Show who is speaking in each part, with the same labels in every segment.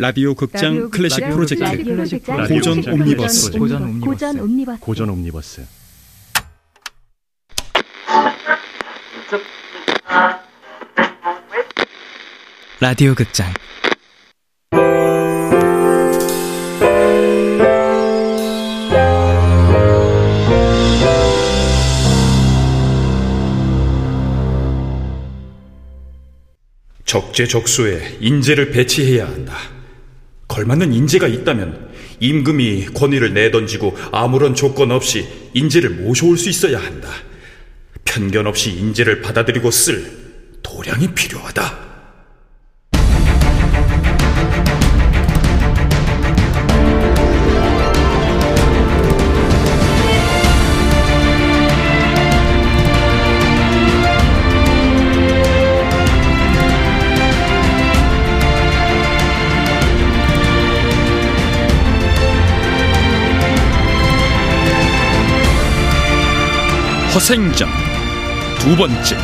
Speaker 1: 라디오 극장 클래식 프로젝트. 고전 옴니버스.
Speaker 2: 고전 옴니버스.
Speaker 3: 고전 옴니버스.
Speaker 1: 라디오 극장.
Speaker 4: 적재적소에 인재를 배치해야 한다. 걸맞는 인재가 있다면 임금이 권위를 내던지고 아무런 조건 없이 인재를 모셔올 수 있어야 한다. 편견 없이 인재를 받아들이고 쓸 도량이 필요하다.
Speaker 1: 허생전 두 번째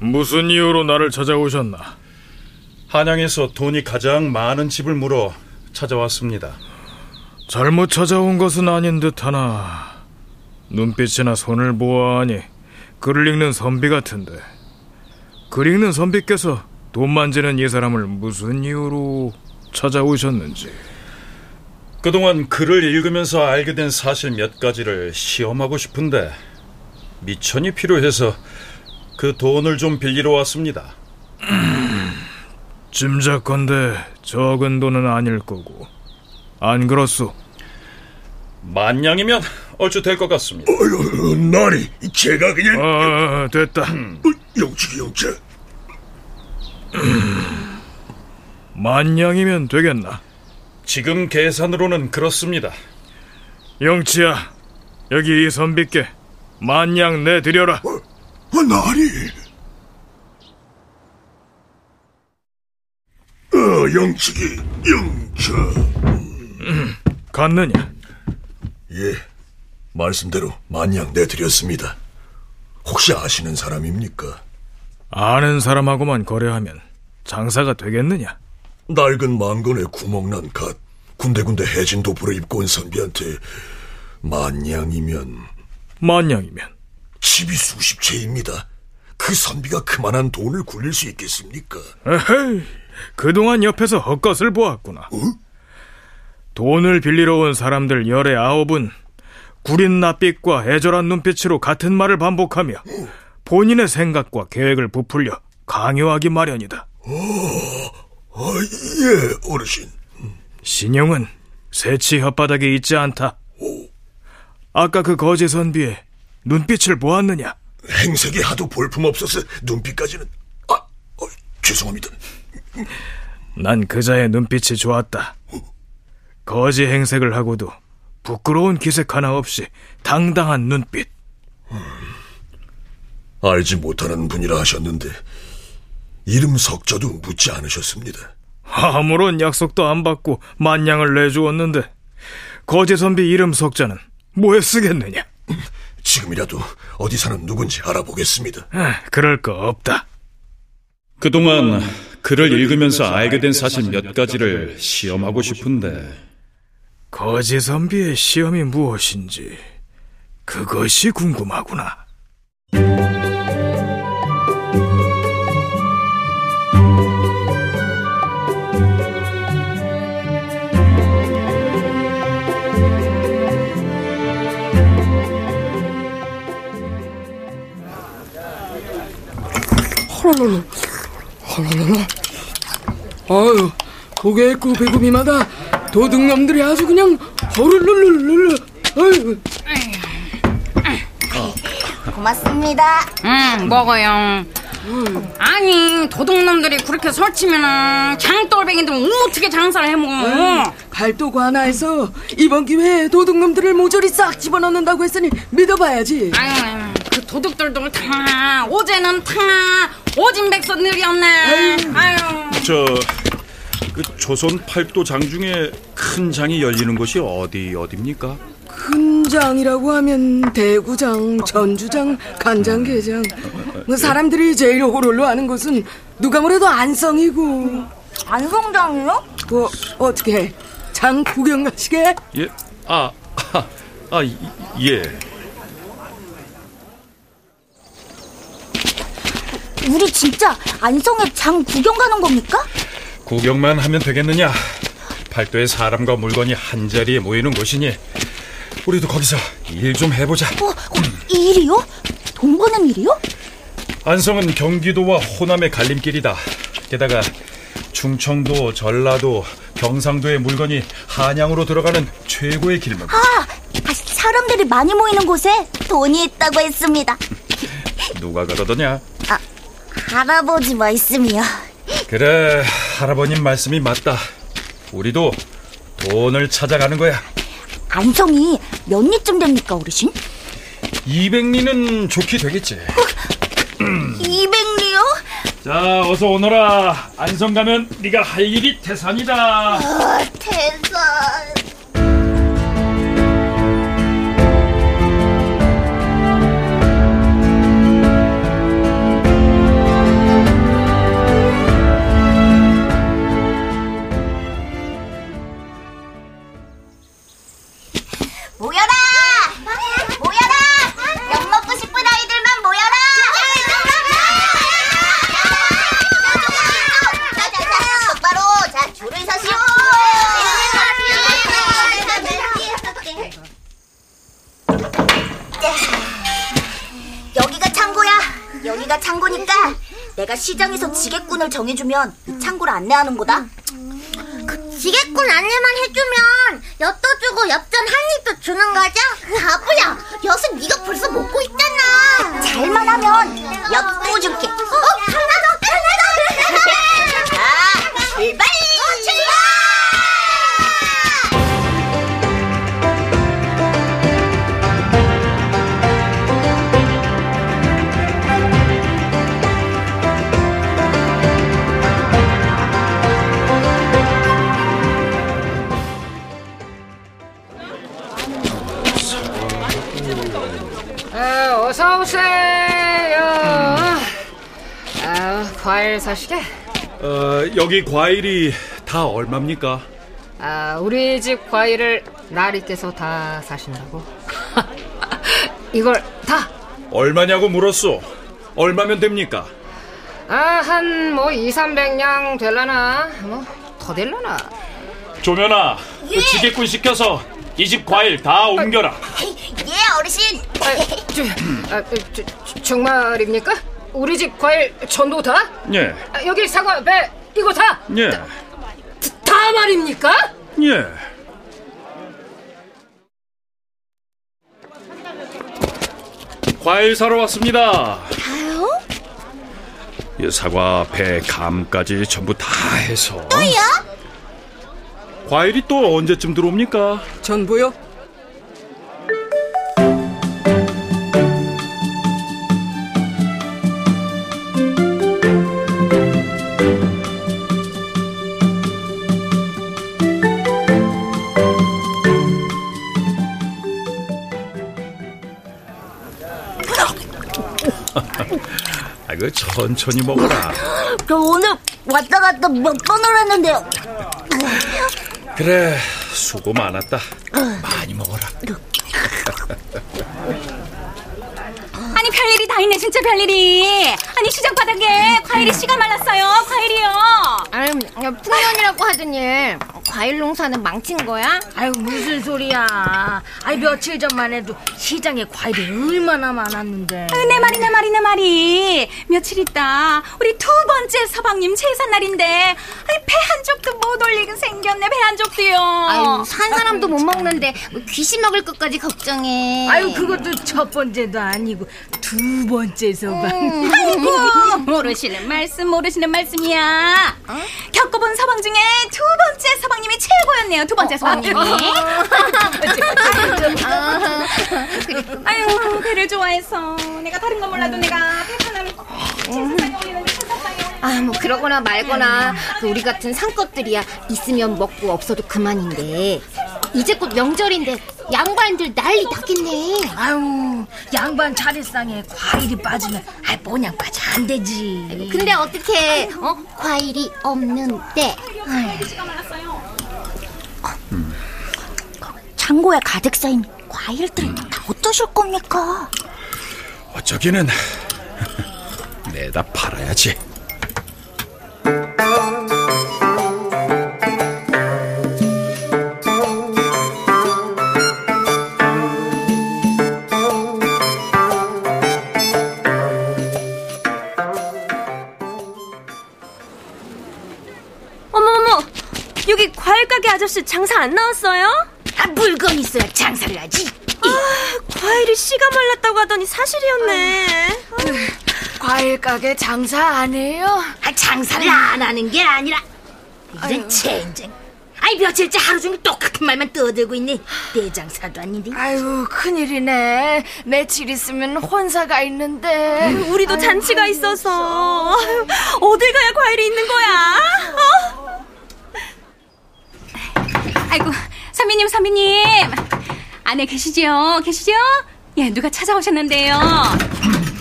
Speaker 5: 무슨 이유로 나를 찾아오셨나?
Speaker 4: 한양에서 돈이 가장 많은 집을 물어 찾아왔습니다.
Speaker 5: 잘못 찾아온 것은 아닌 듯하나 눈빛이나 손을 보아하니 글을 읽는 선비 같은데 글 읽는 선비께서 돈 만지는 이 사람을 무슨 이유로 찾아오셨는지
Speaker 4: 그동안 글을 읽으면서 알게 된 사실 몇 가지를 시험하고 싶은데 미천이 필요해서 그 돈을 좀 빌리러 왔습니다.
Speaker 5: 짐작건데 적은 돈은 아닐 거고 안 그렇소?
Speaker 4: 만냥이면 얼추 될 것 같습니다.
Speaker 6: 어휴, 나니 제가 그냥
Speaker 5: 아 됐다
Speaker 6: 어, 영치 영치
Speaker 5: 만냥이면 되겠나?
Speaker 4: 지금 계산으로는 그렇습니다.
Speaker 5: 영치야 여기 이 선비께 만냥 내드려라
Speaker 6: 어, 나니 어 영치기 영차
Speaker 5: 갔느냐?
Speaker 6: 예 말씀대로 만냥 내드렸습니다 혹시 아시는 사람입니까?
Speaker 5: 아는 사람하고만 거래하면 장사가 되겠느냐?
Speaker 6: 낡은 망건에 구멍난 갓 군데군데 해진 도포를 입고 온 선비한테 만냥이면
Speaker 5: 만냥이면
Speaker 6: 집이 수십 채입니다 그 선비가 그만한 돈을 굴릴 수 있겠습니까?
Speaker 5: 에헤이 그동안 옆에서 헛것을 보았구나 돈을 빌리러 온 사람들 열의 아홉은 구린 낯빛과 애절한 눈빛으로 같은 말을 반복하며 본인의 생각과 계획을 부풀려 강요하기 마련이다
Speaker 6: 아, 예, 어르신.
Speaker 5: 신용은 새치 혓바닥에 있지 않다 아까 그 거지 선비의 눈빛을 보았느냐?
Speaker 6: 행색이 하도 볼품없어서 눈빛까지는 아, 어, 죄송합니다.
Speaker 5: 난 그자의 눈빛이 좋았다. 거지 행색을 하고도 부끄러운 기색 하나 없이 당당한 눈빛.
Speaker 6: 알지 못하는 분이라 하셨는데 이름 석자도 묻지 않으셨습니다.
Speaker 5: 아무런 약속도 안 받고 만냥을 내주었는데 거지 선비 이름 석자는 뭐에 쓰겠느냐?
Speaker 6: 지금이라도 어디 사는 누군지 알아보겠습니다.
Speaker 5: 아, 그럴 거 없다.
Speaker 4: 그동안 글을 읽으면서 알게 된 사실 몇 가지를 시험하고 싶은데
Speaker 5: 거지 선비의 시험이 무엇인지 그것이 궁금하구나.
Speaker 7: 헐랄랄라, 헐랄랄라. 아유, 고개 구 배구미마다 도둑놈들이 아주 그냥 허를룰룰룰. 아유,
Speaker 8: 고맙습니다.
Speaker 9: 응, 먹어요. 아니, 도둑놈들이 그렇게 설치면은 장돌뱅이들 어떻게 장사를 해먹어?
Speaker 7: 발도구 하나에서 이번 기회에 도둑놈들을 모조리 싹 집어넣는다고 했으니 믿어봐야지.
Speaker 9: 아유, 그 도둑들도 다 어제는 다 오진 백성들이었네. 아유.
Speaker 4: 저, 그 조선 팔도 장 중에 큰 장이 열리는 곳이 어디 어딥니까?
Speaker 7: 큰 장이라고 하면 대구장, 전주장, 간장게장. 뭐 사람들이 제일 호롤로 아는 곳은 누가 뭐래도 안성이고.
Speaker 8: 안성장이요?
Speaker 7: 뭐 어떻게 장 구경 가시게?
Speaker 4: 예, 아, 아, 아 이- 예.
Speaker 8: 우리 진짜 안성에 장 구경 가는 겁니까?
Speaker 4: 구경만 하면 되겠느냐? 팔도에 사람과 물건이 한 자리에 모이는 곳이니 우리도 거기서 일 좀 해보자.
Speaker 8: 어, 어, 이 일이요? 돈 버는 일이요?
Speaker 4: 안성은 경기도와 호남의 갈림길이다. 게다가 충청도, 전라도, 경상도의 물건이 한양으로 들어가는 최고의 길목.
Speaker 8: 아, 아, 사람들이 많이 모이는 곳에 돈이 있다고 했습니다.
Speaker 4: 누가 그러더냐?
Speaker 8: 아, 할아버지 말씀이요.
Speaker 4: 그래, 할아버님 말씀이 맞다. 우리도 돈을 찾아가는 거야.
Speaker 8: 안성이 몇 리쯤 됩니까, 어르신?
Speaker 4: 200리는 좋게 되겠지.
Speaker 8: 200리요?
Speaker 4: 자, 어서 오너라. 안성 가면 네가 할 일이 태산이다.
Speaker 8: 아, 대선. 내가 시장에서 지게꾼을 정해주면 이 창고를 안내하는 거다. 그 지게꾼 안내만 해주면 엿도 주고 엽전 한 입도 주는 거죠? 바보야, 엿은 네가 벌써 먹고 있잖아. 잘만 하면 엿도 줄게. 어, 하나
Speaker 9: 과일 사시게?
Speaker 4: 어, 여기 과일이 다 얼마입니까?
Speaker 9: 아, 우리 집 과일을 나리께서 다 사신다고? 이걸 다?
Speaker 4: 얼마냐고 물었소. 얼마면 됩니까?
Speaker 9: 아, 한 뭐 2, 300냥 될라나? 뭐, 더 될라나?
Speaker 4: 조면아, 그 지게꾼 시켜서 이 집 과일 다 옮겨라.
Speaker 8: 예, 어르신.
Speaker 9: 아, 저, 아, 저, 저, 정말입니까? 우리 집 과일 전부 다?
Speaker 4: 예,
Speaker 9: 아, 여기 사과, 배, 이거 다?
Speaker 4: 예,
Speaker 9: 다 말입니까?
Speaker 4: 예. 과일 사러 왔습니다.
Speaker 8: 다요?
Speaker 4: 이 사과, 배, 감까지 전부 다 해서.
Speaker 8: 또요?
Speaker 4: 과일이 또 언제쯤 들어옵니까?
Speaker 7: 전보요?
Speaker 4: 천천히 먹어라.
Speaker 8: 저 오늘 왔다 갔다 몇 번을 했는데요.
Speaker 4: 그래, 수고 많았다. 많이 먹어라.
Speaker 2: 아니 별일이 다 있네 진짜 별일이 아니 시장 바닥에 과일이 씨가 말랐어요 과일이요
Speaker 3: 아유, 풍년이라고 하더니 과일 농사는 망친 거야?
Speaker 2: 아유 무슨 소리야 아니 며칠 전만 해도 시장에 과일이 얼마나 많았는데 내 말이 내 말이 내 말이 며칠 있다 우리 두 번째 서방님 제삿날인데 아니 배한 족도 못 올리게 생겼네 배한 족도요
Speaker 3: 아유, 산 사람도 못 먹는데 뭐 귀신 먹을 것까지 걱정해.
Speaker 2: 아유 그것도 첫 번째도 아니고 두두 번째 서방.
Speaker 9: 아이고 모르시는 말씀 모르시는 말씀이야. 겪어 본 서방 중에 두 번째 서방님이 최고였네요. 두 번째 서방님이. 아유 배를 좋아해서 내가 다른 건 몰라도 내가 제사상에
Speaker 3: 아, 뭐 그러거나 말거나 그 우리 같은 상것들이야 있으면 먹고 없어도 그만인데 이제 곧 명절인데 양반들 난리 났겠네.
Speaker 2: 아유, 양반 차례상에 과일이 빠지면 아 뭐냥 빠져 안 되지.
Speaker 3: 근데 어떻게 어 과일이 없는데
Speaker 8: 창고에 가득 쌓인 과일들은 다 어떠실 겁니까?
Speaker 4: 어쩌기는 내다 팔아야지.
Speaker 10: 아저씨 장사 안 나왔어요?
Speaker 2: 아, 물건 있어야 장사를 하지.
Speaker 10: 아, 과일이 씨가 말랐다고 하더니 사실이었네.
Speaker 7: 과일 가게 장사 안 해요?
Speaker 2: 아, 장사를 안 하는 게 아니라 이런 젠장. 아이 며칠째 하루 종일 똑같은 말만 떠들고 있네. 내 장사도 아닌데.
Speaker 7: 아유 큰일이네. 며칠 있으면 혼사가 있는데.
Speaker 10: 우리도 잔치가 있어서 아유, 어딜 가야 과일이 있는 거야? 어?
Speaker 9: 아이고 선비님 선비님 안에 계시지요 계시죠? 예 누가 찾아오셨는데요.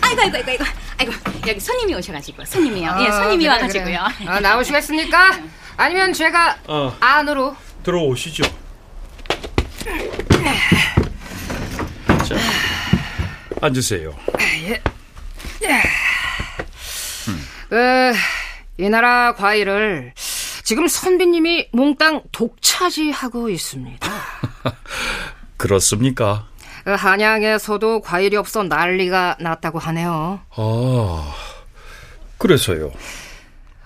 Speaker 9: 아이고 아이고 아이고 아이고 아이고 여기 손님이 오셔가지고 손님이요. 예 손님이 와가지고요.
Speaker 11: 아, 나오시겠습니까? 아니면 제가
Speaker 4: 어.
Speaker 11: 안으로
Speaker 4: 들어오시죠. 자, 앉으세요.
Speaker 11: 그, 이 나라 과일을 지금 선비님이 몽땅 독차지하고 있습니다.
Speaker 4: 그렇습니까?
Speaker 11: 그 한양에서도 과일이 없어 난리가 났다고 하네요.
Speaker 4: 아, 그래서요.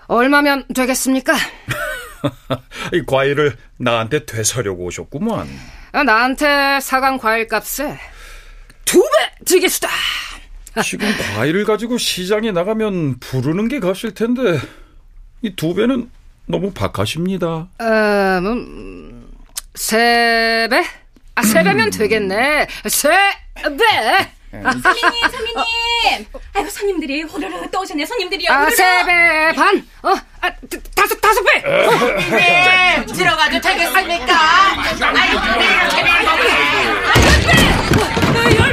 Speaker 11: 얼마면 되겠습니까?
Speaker 4: 이 과일을 나한테 되서려고 오셨구만.
Speaker 11: 아, 나한테 사간 과일 값에 두 배 드리겠수다.
Speaker 4: 지금 과일을 가지고 시장에 나가면 부르는 게 값일 텐데 이 두 배는 너무 박하십니다.
Speaker 11: 어, 음, 세 배? 아, 세 배면 되겠네. 세 배!
Speaker 9: 선비님 선비님. 아이고 손님들이 호로로 또 오셨네 손님들이요.
Speaker 11: 아,
Speaker 9: 호로로.
Speaker 11: 세배 반! 어, 아, 드- 다섯, 다섯 배!
Speaker 7: 네, 들어가도 되겠습니까?
Speaker 9: 열배 되겠어.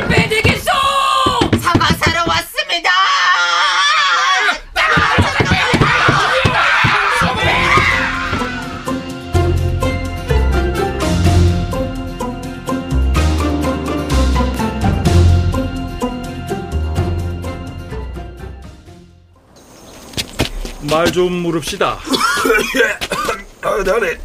Speaker 4: 말 좀 물읍시다.
Speaker 6: 아, 나네.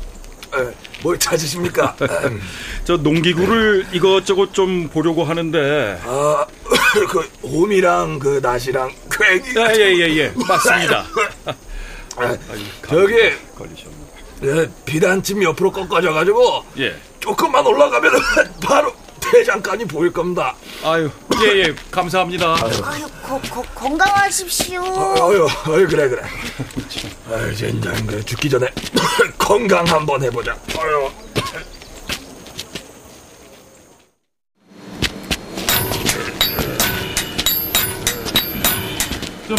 Speaker 6: 뭘 찾으십니까?
Speaker 4: 저 농기구를 이것저것 좀 보려고 하는데.
Speaker 6: 아, 그 홈이랑 그 낫이랑 쾌기.
Speaker 4: 예예예 예, 맞습니다.
Speaker 6: 아, 저기
Speaker 4: 걸리셨네.
Speaker 6: 그 비단집 옆으로 꺾어져가지고
Speaker 4: 예.
Speaker 6: 조금만 올라가면 바로 대장간이 보일 겁니다.
Speaker 4: 아유 예 예 감사합니다.
Speaker 8: 아유, 거, 거, 건강하십시오.
Speaker 6: 아유, 아유 그래 그래. 아유 젠장 그래 죽기 전에 건강 한번 해보자. 아유.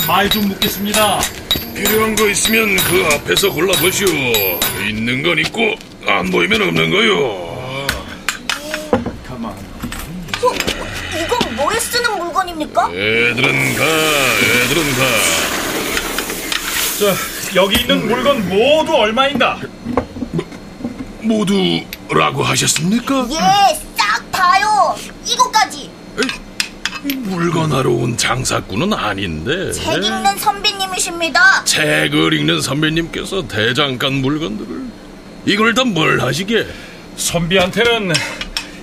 Speaker 1: 말좀 묻겠습니다.
Speaker 12: 필요한 거 있으면 그 앞에서 골라보시오. 있는 건 있고 안 보이면 없는 거요.
Speaker 8: 물건입니까?
Speaker 12: 애들은 가, 애들은 가.
Speaker 1: 자, 여기 있는 물건 모두 얼마인가?
Speaker 12: 모두라고 하셨습니까?
Speaker 8: 예, 싹 다요. 이거까지.
Speaker 12: 물건 하러 온 장사꾼은 아닌데.
Speaker 8: 책 읽는 선비님이십니다.
Speaker 12: 책을 읽는 선배님께서 대장간 물건들을 이걸 다 뭘 하시게?
Speaker 1: 선비한테는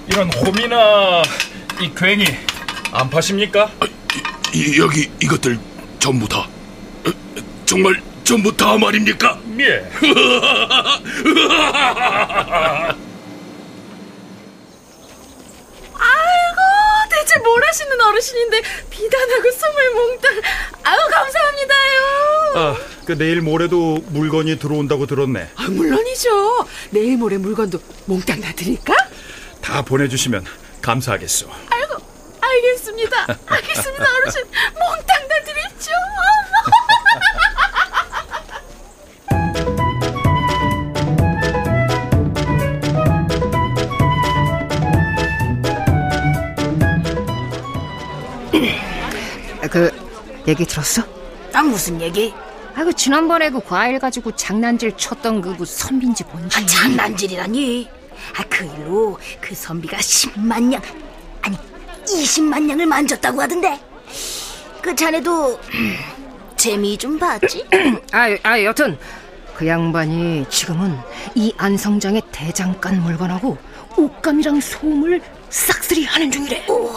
Speaker 1: 이런 홈이나 이 괜히 안 파십니까?
Speaker 12: 이, 여기 이것들 전부 다 어, 정말 전부 다 말입니까?
Speaker 1: 예.
Speaker 10: 아이고, 대체 뭘 하시는 어르신인데 비단
Speaker 2: 몽땅하고 선물 몽땅. 아유 감사합니다요.
Speaker 4: 아, 그 내일 모레도 물건이 들어온다고 들었네.
Speaker 2: 아, 물론이죠. 내일 모레 물건도 몽땅 다 드릴까?
Speaker 4: 다 보내주시면 감사하겠소.
Speaker 2: 아이고 알겠습니다. 알겠습니다 어르신. 몽땅 다 드립죠.
Speaker 3: 그 얘기 들었어?
Speaker 13: 아 무슨 얘기?
Speaker 3: 아, 그 지난번에 그 과일 가지고 장난질 쳤던 그, 그 선비인지 뭔지.
Speaker 13: 아, 장난질이라니. 아, 그 일로 그 선비가 10만 냥, 20만 냥을 만졌다고 하던데. 그 자네도 음, 재미 좀 봤지?
Speaker 3: 아, 아, 여튼 그 양반이 지금은 이 안성장의 대장간 물건하고 옷감이랑 소음을 싹쓸이 하는 중이래.
Speaker 13: 오,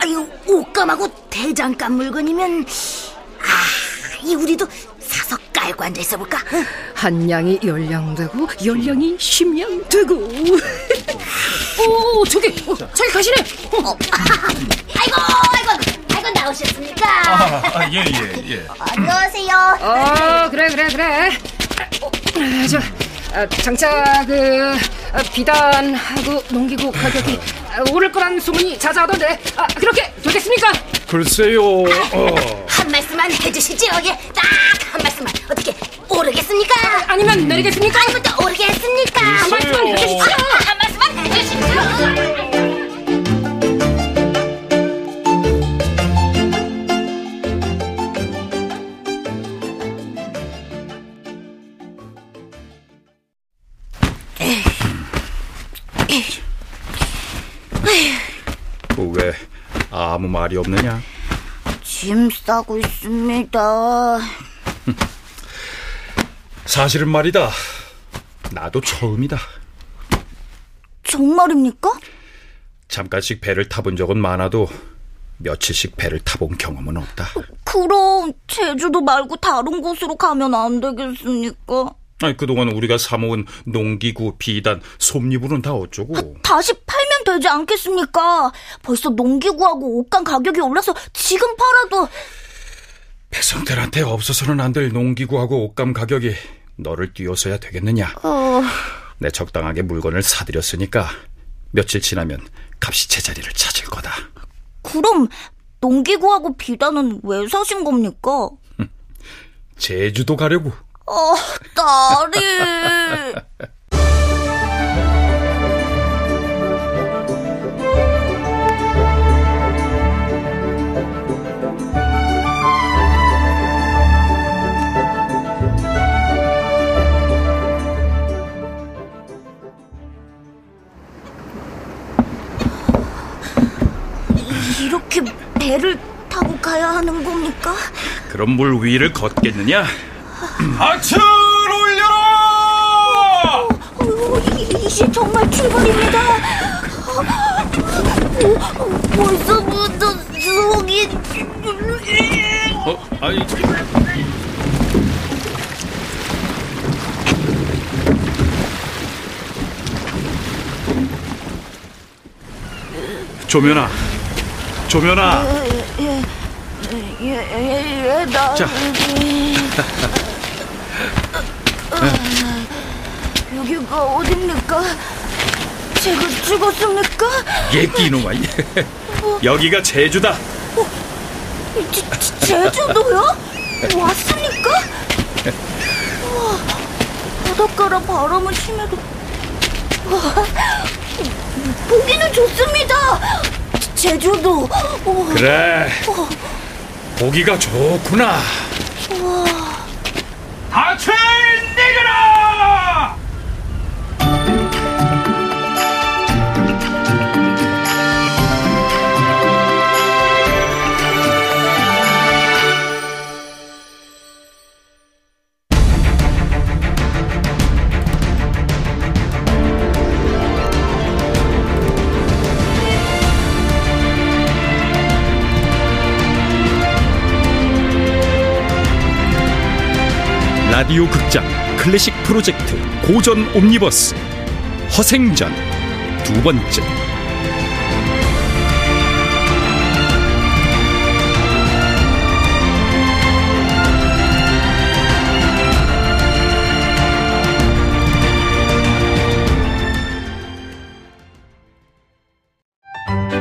Speaker 13: 아유, 옷감하고 대장간 물건이면, 아, 이 우리도 깔고 앉아 있어볼까?
Speaker 3: 한 양이 열양 되고 열 양이 십양 되고. 오, 저기, 어, 저기 가시네. 어.
Speaker 8: 아이고, 아이고, 아이고, 나오셨습니까?
Speaker 4: 아, 예, 예, 예.
Speaker 8: 안녕하세요.
Speaker 3: 어, 그래, 그래, 그래. 어, 저, 아, 장차 그 아, 비단하고 농기구 가격이 아, 오를 거란 소문이 자자하던데 아, 그렇게 되겠습니까?
Speaker 4: 글쎄요. 어.
Speaker 8: 한 말씀만 해주시지요. 예, 딱한 말씀만. 어떻게 오르겠습니까?
Speaker 3: 아, 니면 내리겠습니까?
Speaker 8: 아니면 또 오르겠습니까?
Speaker 3: 한 말씀만 해주십시오.
Speaker 8: 한 말씀만 해주십시오.
Speaker 4: 왜 아무 말이 없느냐?
Speaker 8: 짐 싸고 있습니다.
Speaker 4: 사실은 말이다. 나도 처음이다.
Speaker 8: 정말입니까?
Speaker 4: 잠깐씩 배를 타본 적은 많아도 며칠씩 배를 타본 경험은 없다.
Speaker 8: 그럼 제주도 말고 다른 곳으로 가면 안 되겠습니까?
Speaker 4: 아니, 그동안 우리가 사모은 농기구, 비단, 솜잎으로는 다 어쩌고.
Speaker 8: 다시 팔면 되지 않겠습니까? 벌써 농기구하고 옷감 가격이 올라서 지금 팔아도
Speaker 4: 배성들한테 없어서는 안 될 농기구하고 옷감 가격이 너를 뛰어서야 되겠느냐?
Speaker 8: 어...
Speaker 4: 내 적당하게 물건을 사들였으니까 며칠 지나면 값이 제자리를 찾을 거다.
Speaker 8: 그럼 농기구하고 비단은 왜 사신 겁니까?
Speaker 4: 제주도 가려고.
Speaker 8: 어, 딸이. 이렇게 배를 타고 가야 하는 겁니까?
Speaker 4: 그럼 물 위를 걷겠느냐?
Speaker 14: 하천 올려라!
Speaker 8: 어, 이- 이제 정말 출발입니다. 어, 벌써부터 속이
Speaker 4: 어, 아니, 조면아, 조면아.
Speaker 8: 예, 예, 예, 예, 나
Speaker 4: 자.
Speaker 8: 여기가 어딥니까? 제가 죽었습니까?
Speaker 4: 예끼 이놈아. 여기가 제주다.
Speaker 8: 제, 제- 제주도요? 왔습니까? 우와, 바닷가라 바람은 심해도 우와, 보기는 좋습니다. 제주도.
Speaker 4: 그래,
Speaker 8: 우와,
Speaker 4: 보기가 좋구나.
Speaker 8: 우와.
Speaker 14: 하천
Speaker 4: 라디오 극장 클래식 프로젝트 고전 옴니버스. 허생전. 두 번째